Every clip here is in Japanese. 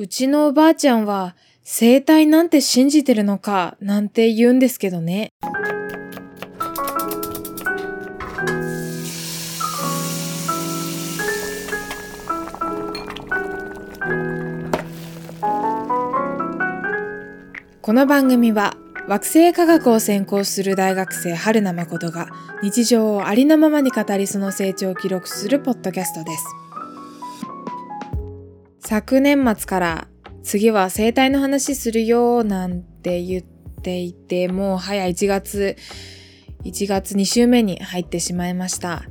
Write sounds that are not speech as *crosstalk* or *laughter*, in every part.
うちのおばあちゃんは生体なんて信じてるのかなんて言うんですけどね。この番組は惑星科学を専攻する大学生春名誠が日常をありのままに語りその成長を記録するポッドキャストです。昨年末から次は生態の話するよなんて言っていて、もう早1月、1月2週目に入ってしまいました。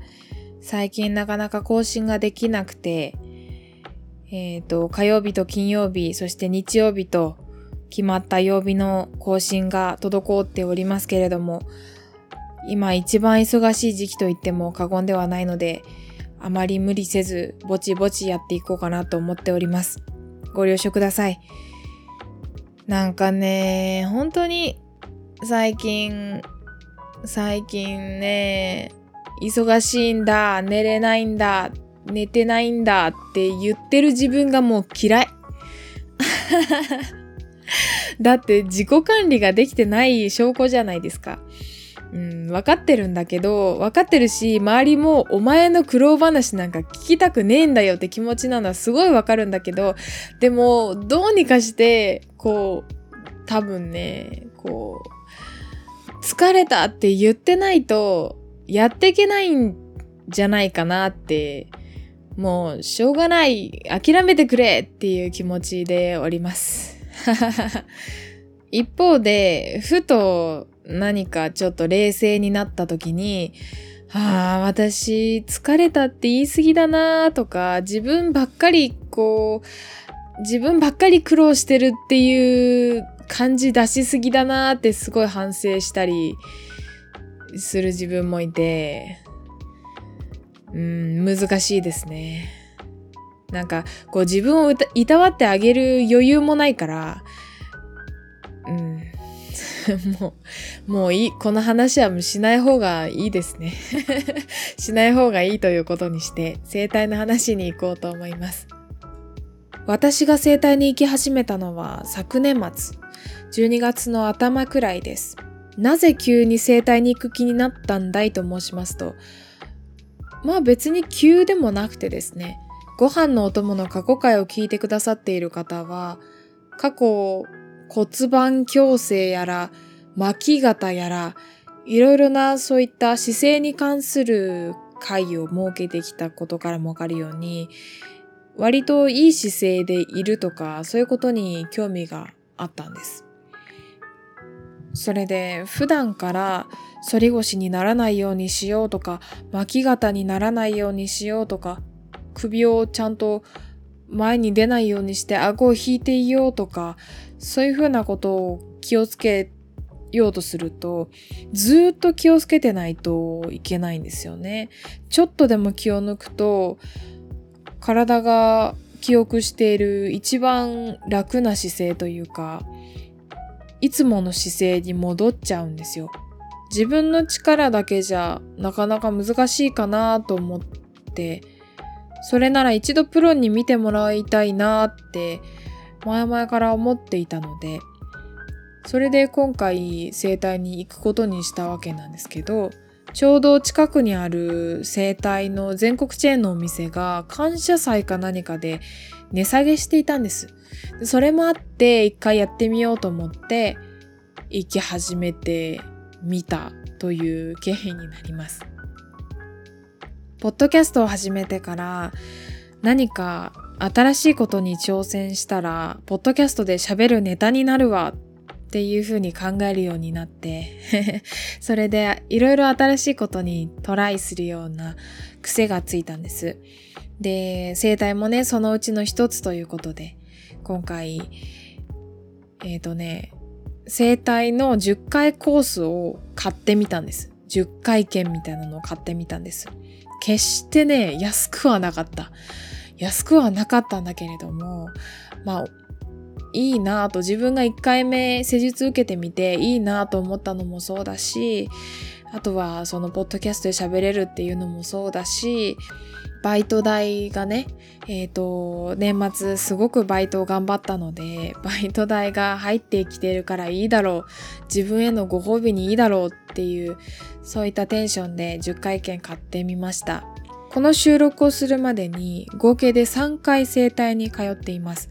最近なかなか更新ができなくて、えっ、ー、と、火曜日と金曜日、そして日曜日と決まった曜日の更新が滞っておりますけれども、今一番忙しい時期と言っても過言ではないので、あまり無理せず、ぼちぼちやっていこうかなと思っております。ご了承ください。なんかね、本当に最近、最近ね、忙しいんだ、寝れないんだ、寝てないんだって言ってる自分がもう嫌い。*laughs* だって自己管理ができてない証拠じゃないですか。うん、分かってるんだけど、分かってるし、周りもお前の苦労話なんか聞きたくねえんだよって気持ちなのはすごい分かるんだけど、でも、どうにかして、こう、多分ね、こう、疲れたって言ってないと、やっていけないんじゃないかなって、もう、しょうがない、諦めてくれっていう気持ちでおります。*laughs* 一方で、ふと何かちょっと冷静になった時に、ああ、私疲れたって言い過ぎだなとか、自分ばっかりこう、自分ばっかり苦労してるっていう感じ出しすぎだなってすごい反省したりする自分もいて、うん、難しいですね。なんか、こう自分をいたわってあげる余裕もないから、うん、*laughs* もう、もういい。この話はしない方がいいですね。*laughs* しない方がいいということにして、生態の話に行こうと思います。私が生態に行き始めたのは昨年末、12月の頭くらいです。なぜ急に生態に行く気になったんだいと申しますと、まあ別に急でもなくてですね、ご飯のお供の過去回を聞いてくださっている方は、過去骨盤矯正やら巻き型やらいろいろなそういった姿勢に関する会を設けてきたことからもわかるように割といい姿勢でいるとかそういうことに興味があったんです。それで普段から反り腰にならないようにしようとか巻き型にならないようにしようとか首をちゃんと前に出ないようにして顎を引いていようとかそういうふうなことを気をつけようとすると、ずっと気をつけてないといけないんですよね。ちょっとでも気を抜くと、体が記憶している一番楽な姿勢というか、いつもの姿勢に戻っちゃうんですよ。自分の力だけじゃなかなか難しいかなと思って、それなら一度プロに見てもらいたいなって前々から思っていたので、それで今回整体に行くことにしたわけなんですけど、ちょうど近くにある整体の全国チェーンのお店が感謝祭か何かで値下げしていたんです。それもあって一回やってみようと思って行き始めてみたという経緯になります。ポッドキャストを始めてから何か新しいことに挑戦したら、ポッドキャストで喋るネタになるわっていうふうに考えるようになって *laughs* それでいろいろ新しいことにトライするような癖がついたんです。で、生態もね、そのうちの一つということで、今回、えっ、ー、とね、生態の10回コースを買ってみたんです。10回券みたいなのを買ってみたんです。決してね、安くはなかった。安くはなかったんだけれども、まあ、いいなぁと自分が1回目施術受けてみていいなぁと思ったのもそうだし、あとはそのポッドキャストで喋れるっていうのもそうだし、バイト代がね、えっ、ー、と、年末すごくバイトを頑張ったので、バイト代が入ってきてるからいいだろう、自分へのご褒美にいいだろうっていう、そういったテンションで10回券買ってみました。この収録をするまでに合計で3回整体に通っています。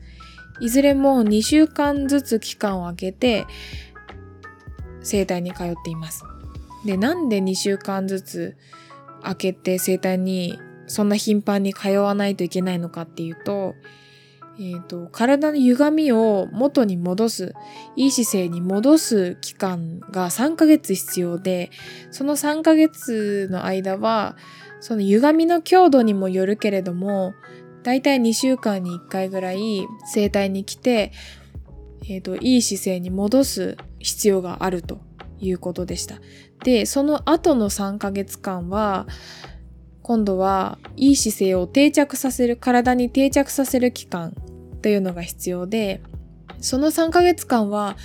いずれも2週間ずつ期間を空けて整体に通っています。で、なんで2週間ずつ空けて整体にそんな頻繁に通わないといけないのかっていうと、えっ、ー、と、体の歪みを元に戻す、いい姿勢に戻す期間が3ヶ月必要で、その3ヶ月の間は、その歪みの強度にもよるけれども、だいたい2週間に1回ぐらい整体に来て、えっ、ー、と、いい姿勢に戻す必要があるということでした。で、その後の3ヶ月間は、今度はいい姿勢を定着させる、体に定着させる期間というのが必要で、その3ヶ月間は、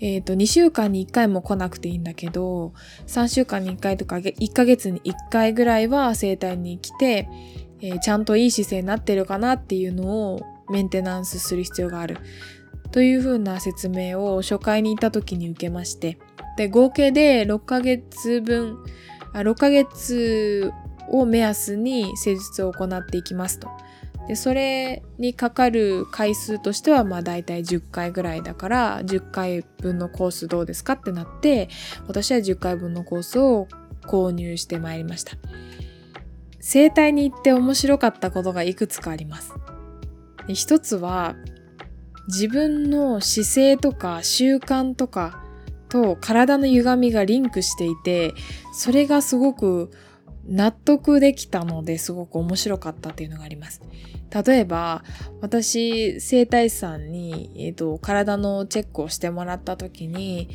えっ、ー、と、2週間に1回も来なくていいんだけど、3週間に1回とか、1ヶ月に1回ぐらいは整体に来て、えー、ちゃんといい姿勢になってるかなっていうのをメンテナンスする必要がある。というふうな説明を初回に行った時に受けまして、で、合計で6ヶ月分、あ6ヶ月を目安に施術を行っていきますと。で、それにかかる回数としては、まあ大体10回ぐらいだから、10回分のコースどうですかってなって、私は10回分のコースを購入してまいりました。整体に行って面白かったことがいくつかあります。一つは、自分の姿勢とか習慣とかと体の歪みがリンクしていて、それがすごく納得できたのですごく面白かったっていうのがあります。例えば、私、整体師さんに、えっ、ー、と、体のチェックをしてもらった時に、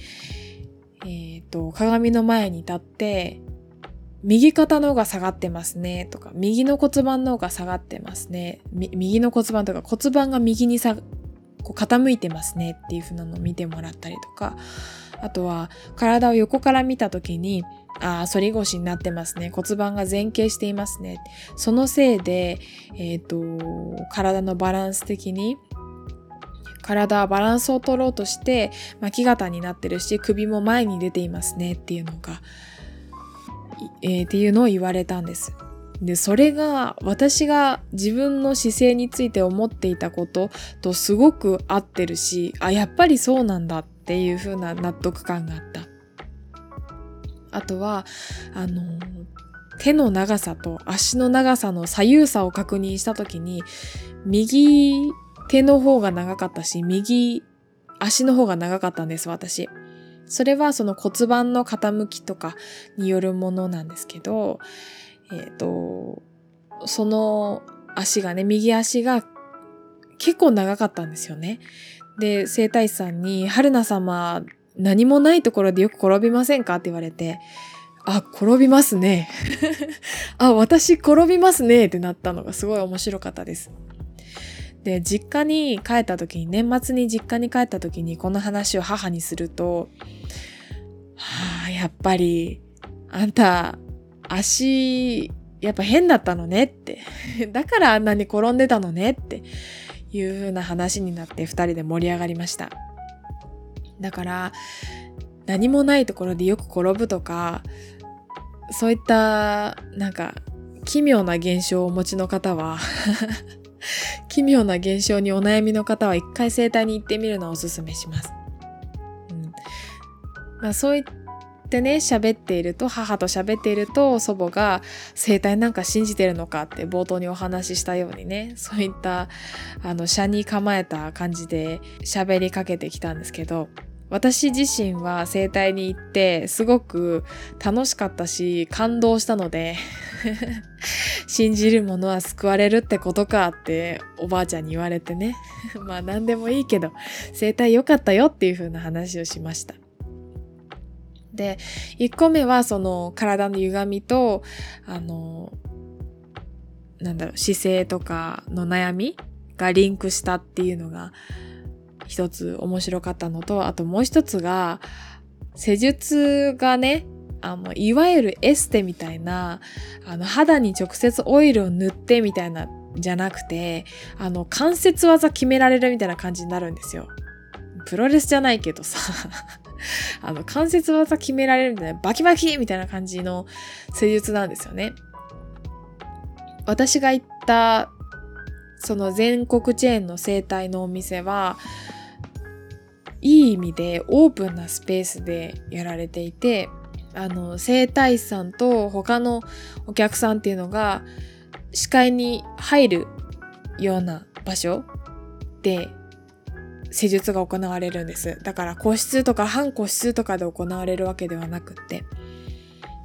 えっ、ー、と、鏡の前に立って、右肩の方が下がってますねとか、右の骨盤の方が下がってますね。右の骨盤とか骨盤が右にさ、こう傾いてますねっていう風なのを見てもらったりとか、あとは体を横から見た時に、ああ、反り腰になってますね。骨盤が前傾していますね。そのせいで、えっ、ー、と、体のバランス的に、体はバランスを取ろうとして巻き型になってるし、首も前に出ていますねっていうのが、えー、っていうのを言われたんです。で、それが私が自分の姿勢について思っていたこととすごく合ってるし、あ、やっぱりそうなんだっていう風な納得感があった。あとは、あの、手の長さと足の長さの左右差を確認したときに、右手の方が長かったし、右足の方が長かったんです、私。それはその骨盤の傾きとかによるものなんですけど、えっ、ー、と、その足がね、右足が結構長かったんですよね。で、整体師さんに、春菜様何もないところでよく転びませんかって言われて、あ、転びますね。*laughs* あ、私転びますねってなったのがすごい面白かったです。で、実家に帰った時に、年末に実家に帰った時にこの話を母にすると、はあ、やっぱり、あんた、足、やっぱ変だったのねって。*laughs* だからあんなに転んでたのねっていう風な話になって二人で盛り上がりました。だから何もないところでよく転ぶとかそういったなんか奇妙な現象をお持ちの方は *laughs* 奇妙な現象にお悩みの方は一回整体に行ってみるのをおすすめします。うんまあ、そういっってね喋っていると母と喋っていると祖母が生体なんか信じてるのかって冒頭にお話ししたようにねそういったあの車に構えた感じで喋りかけてきたんですけど私自身は整体に行ってすごく楽しかったし感動したので *laughs* 信じるものは救われるってことかっておばあちゃんに言われてね。*laughs* まあ何でもいいけど整体良かったよっていう風な話をしました。で1個目はその体の歪みとあのなんだろう姿勢とかの悩みがリンクしたっていうのが一つ面白かったのと、あともう一つが、施術がね、あの、いわゆるエステみたいな、あの、肌に直接オイルを塗ってみたいな、じゃなくて、あの、関節技決められるみたいな感じになるんですよ。プロレスじゃないけどさ、*laughs* あの、関節技決められるみたいな、バキバキみたいな感じの施術なんですよね。私が行った、その全国チェーンの生態のお店は、いい意味でオープンなスペースでやられていて、あの、整体師さんと他のお客さんっていうのが視界に入るような場所で施術が行われるんです。だから個室とか半個室とかで行われるわけではなくって。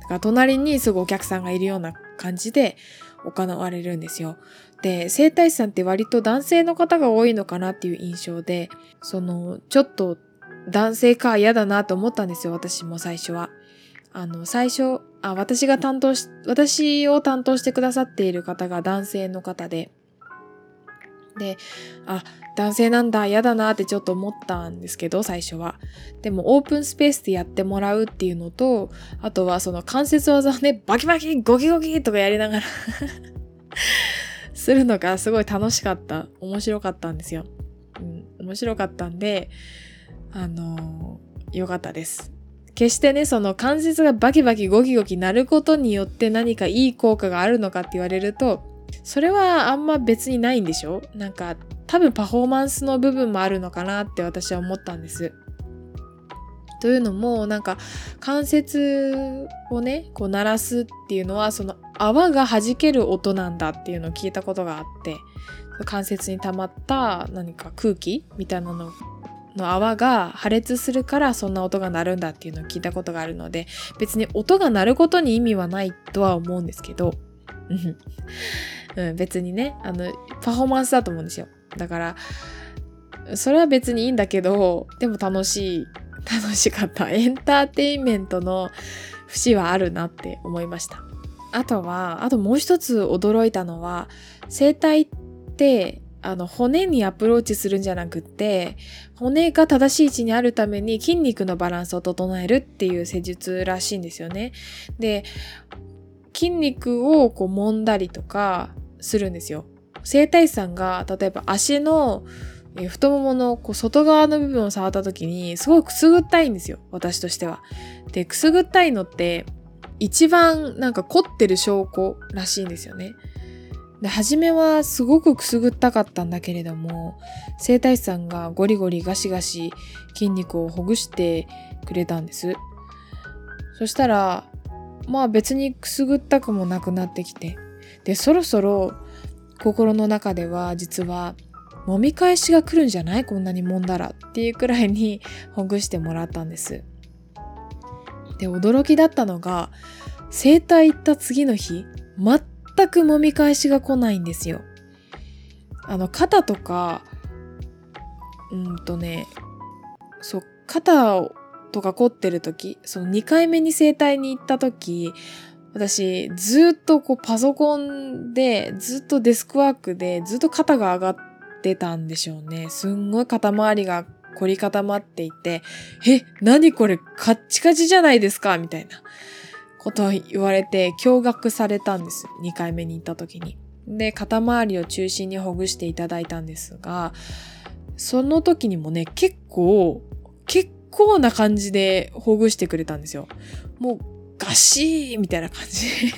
だから隣にすぐお客さんがいるような感じで行われるんですよ。で、整体師さんって割と男性の方が多いのかなっていう印象で、その、ちょっと男性か嫌だなと思ったんですよ、私も最初は。あの、最初、あ、私が担当し、私を担当してくださっている方が男性の方で、で、あ、男性なんだ、嫌だなってちょっと思ったんですけど、最初は。でも、オープンスペースでやってもらうっていうのと、あとはその関節技をね、バキバキ、ゴキゴキとかやりながら *laughs* するのがすごい楽しかった。面白かったんですよ。うん、面白かったんで、あのー、よかったです。決してね、その関節がバキバキゴキゴキなることによって何かいい効果があるのかって言われると、それはあんま別にないんでしょ？なんか多分パフォーマンスの部分もあるのかなって私は思ったんです。というのもなんか関節をねこう鳴らすっていうのはその泡が弾ける音なんだっていうのを聞いたことがあって関節に溜まった何か空気？みたいなのの泡が破裂するからそんな音が鳴るんだっていうのを聞いたことがあるので別に音が鳴ることに意味はないとは思うんですけど、うん、別にねあのパフォーマンスだと思うんですよ。だからそれは別にいいんだけどでも楽しい。楽しかった。エンターテインメントの節はあるなって思いました。あとはあともう一つ驚いたのは声帯ってあの、骨にアプローチするんじゃなくって、骨が正しい位置にあるために筋肉のバランスを整えるっていう施術らしいんですよね。で、筋肉をこう揉んだりとかするんですよ。整体師さんが、例えば足の太もものこう外側の部分を触った時に、すごいくすぐったいんですよ。私としては。で、くすぐったいのって、一番なんか凝ってる証拠らしいんですよね。で、初めはすごくくすぐったかったんだけれども、整体師さんがゴリゴリガシガシ筋肉をほぐしてくれたんです。そしたら、まあ別にくすぐったくもなくなってきて、で、そろそろ心の中では実は揉み返しが来るんじゃない？こんなに揉んだらっていうくらいに *laughs* ほぐしてもらったんです。で、驚きだったのが、整体行った次の日、全く揉み返しが来ないんですよ。あの、肩とか、うんとね、そう、肩をとか凝ってる時、その2回目に整体に行った時、私、ずっとこうパソコンで、ずっとデスクワークで、ずっと肩が上がってたんでしょうね。すんごい肩周りが凝り固まっていて、え、何これカッチカチじゃないですか？みたいな。ことを言われて驚愕されたんです。2回目に行った時に。で、肩周りを中心にほぐしていただいたんですが、その時にもね、結構、結構な感じでほぐしてくれたんですよ。もう、ガシーみたいな感じ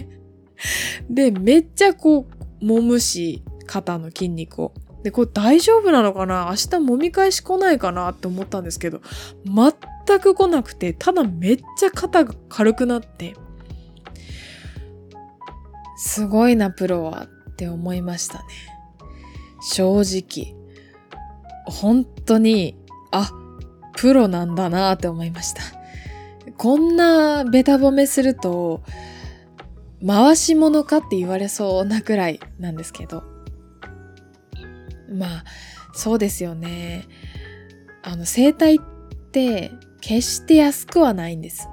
で。めっちゃこう、揉むし、肩の筋肉を。で、これ大丈夫なのかな？明日揉み返し来ないかなって思ったんですけど、全く来なくて、ただめっちゃ肩が軽くなって、すごいな、プロはって思いましたね。正直。本当に、あ、プロなんだなって思いました。こんなベタ褒めすると、回し物かって言われそうなくらいなんですけど。まあ、そうですよね。あの、生態って決して安くはないんです。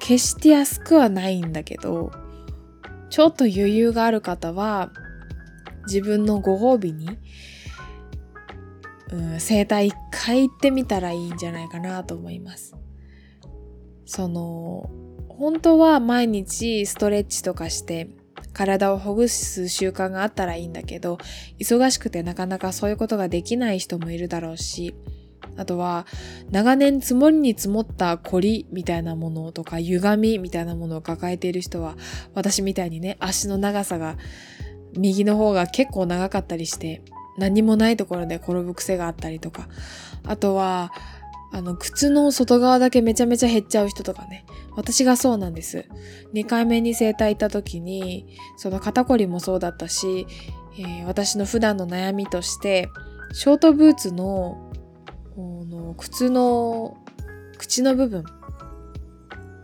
決して安くはないんだけど、ちょっと余裕がある方は、自分のご褒美に、うん、生体一回行ってみたらいいんじゃないかなと思います。その、本当は毎日ストレッチとかして体をほぐす習慣があったらいいんだけど、忙しくてなかなかそういうことができない人もいるだろうし、あとは、長年積もりに積もった凝りみたいなものとか、歪みみたいなものを抱えている人は、私みたいにね、足の長さが、右の方が結構長かったりして、何もないところで転ぶ癖があったりとか、あとは、あの、靴の外側だけめちゃめちゃ減っちゃう人とかね。私がそうなんです。2回目に整体行った時に、その肩こりもそうだったし、えー、私の普段の悩みとして、ショートブーツのの靴の口の部分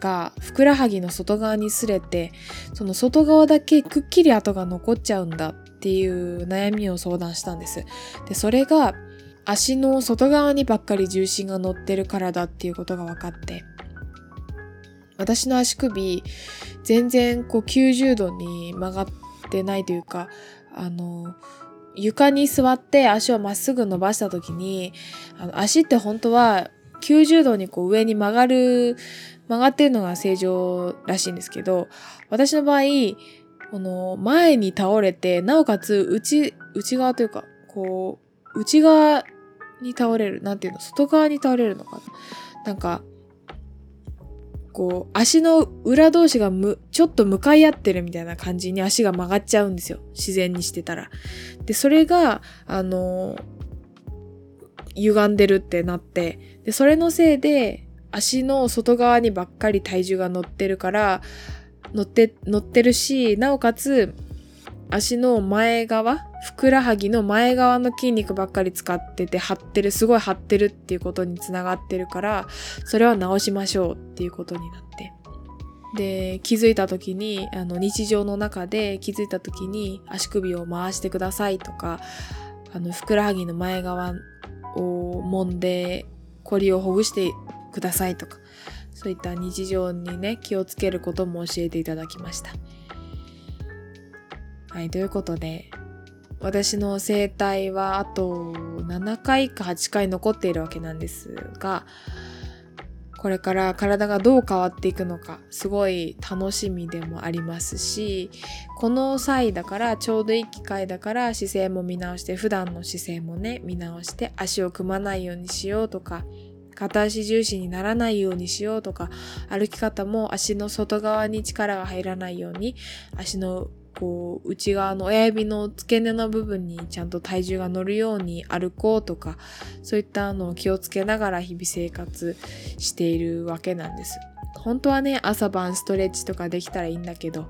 がふくらはぎの外側に擦れてその外側だけくっきり跡が残っちゃうんだていう悩みを相談したんです。でそれが足の外側にばっかり重心が乗ってるからだっていうことが分かって私の足首全然こう90度に曲がってないというかあの床に座って足をまっすぐ伸ばした時にあの足って本当は90度にこう上に曲がる曲がってるのが正常らしいんですけど私の場合この前に倒れてなおかつ内内側というかこう内側に倒れるなんていうの外側に倒れるのかななんかこう、足の裏同士がむ、ちょっと向かい合ってるみたいな感じに足が曲がっちゃうんですよ。自然にしてたら。で、それが、あの、歪んでるってなって、で、それのせいで、足の外側にばっかり体重が乗ってるから、乗って、乗ってるし、なおかつ、足の前側、ふくらはぎの前側の筋肉ばっかり使ってて張ってる、すごい張ってるっていうことにつながってるから、それは直しましょうっていうことになって。で、気づいた時に、あの、日常の中で気づいた時に足首を回してくださいとか、あの、ふくらはぎの前側を揉んで、コリをほぐしてくださいとか、そういった日常にね、気をつけることも教えていただきました。はい、ということで、私の生態はあと7回か8回残っているわけなんですが、これから体がどう変わっていくのか、すごい楽しみでもありますし、この際だから、ちょうどいい機会だから姿勢も見直して、普段の姿勢もね、見直して足を組まないようにしようとか、片足重心にならないようにしようとか、歩き方も足の外側に力が入らないように、足のこう内側の親指の付け根の部分にちゃんと体重が乗るように歩こうとかそういったのを気をつけながら日々生活しているわけなんです。本当はね朝晩ストレッチとかできたらいいんだけど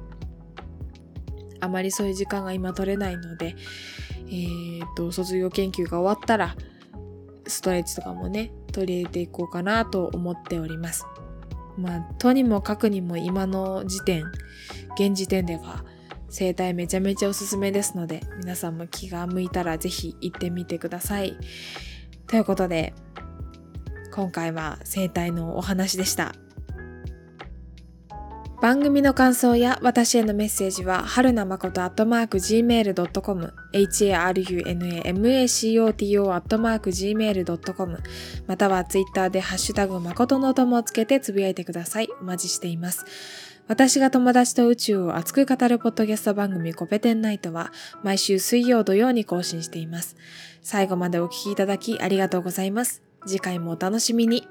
あまりそういう時間が今取れないのでえー、っと卒業研究が終わったらストレッチとかもね取り入れていこうかなと思っております。まあとにもかくにも今の時点現時点では生態めちゃめちゃおすすめですので、皆さんも気が向いたらぜひ行ってみてください。ということで、今回は生態のお話でした。番組の感想や私へのメッセージは、はるなまことアットマーク gmail.com、harunamacoto gmail.com、またはツイッターでハッシュタグまことの友をつけてつぶやいてください。お待ちしています。私が友達と宇宙を熱く語るポッドキャスト番組コペテンナイトは毎週水曜土曜に更新しています。最後までお聴きいただきありがとうございます。次回もお楽しみに。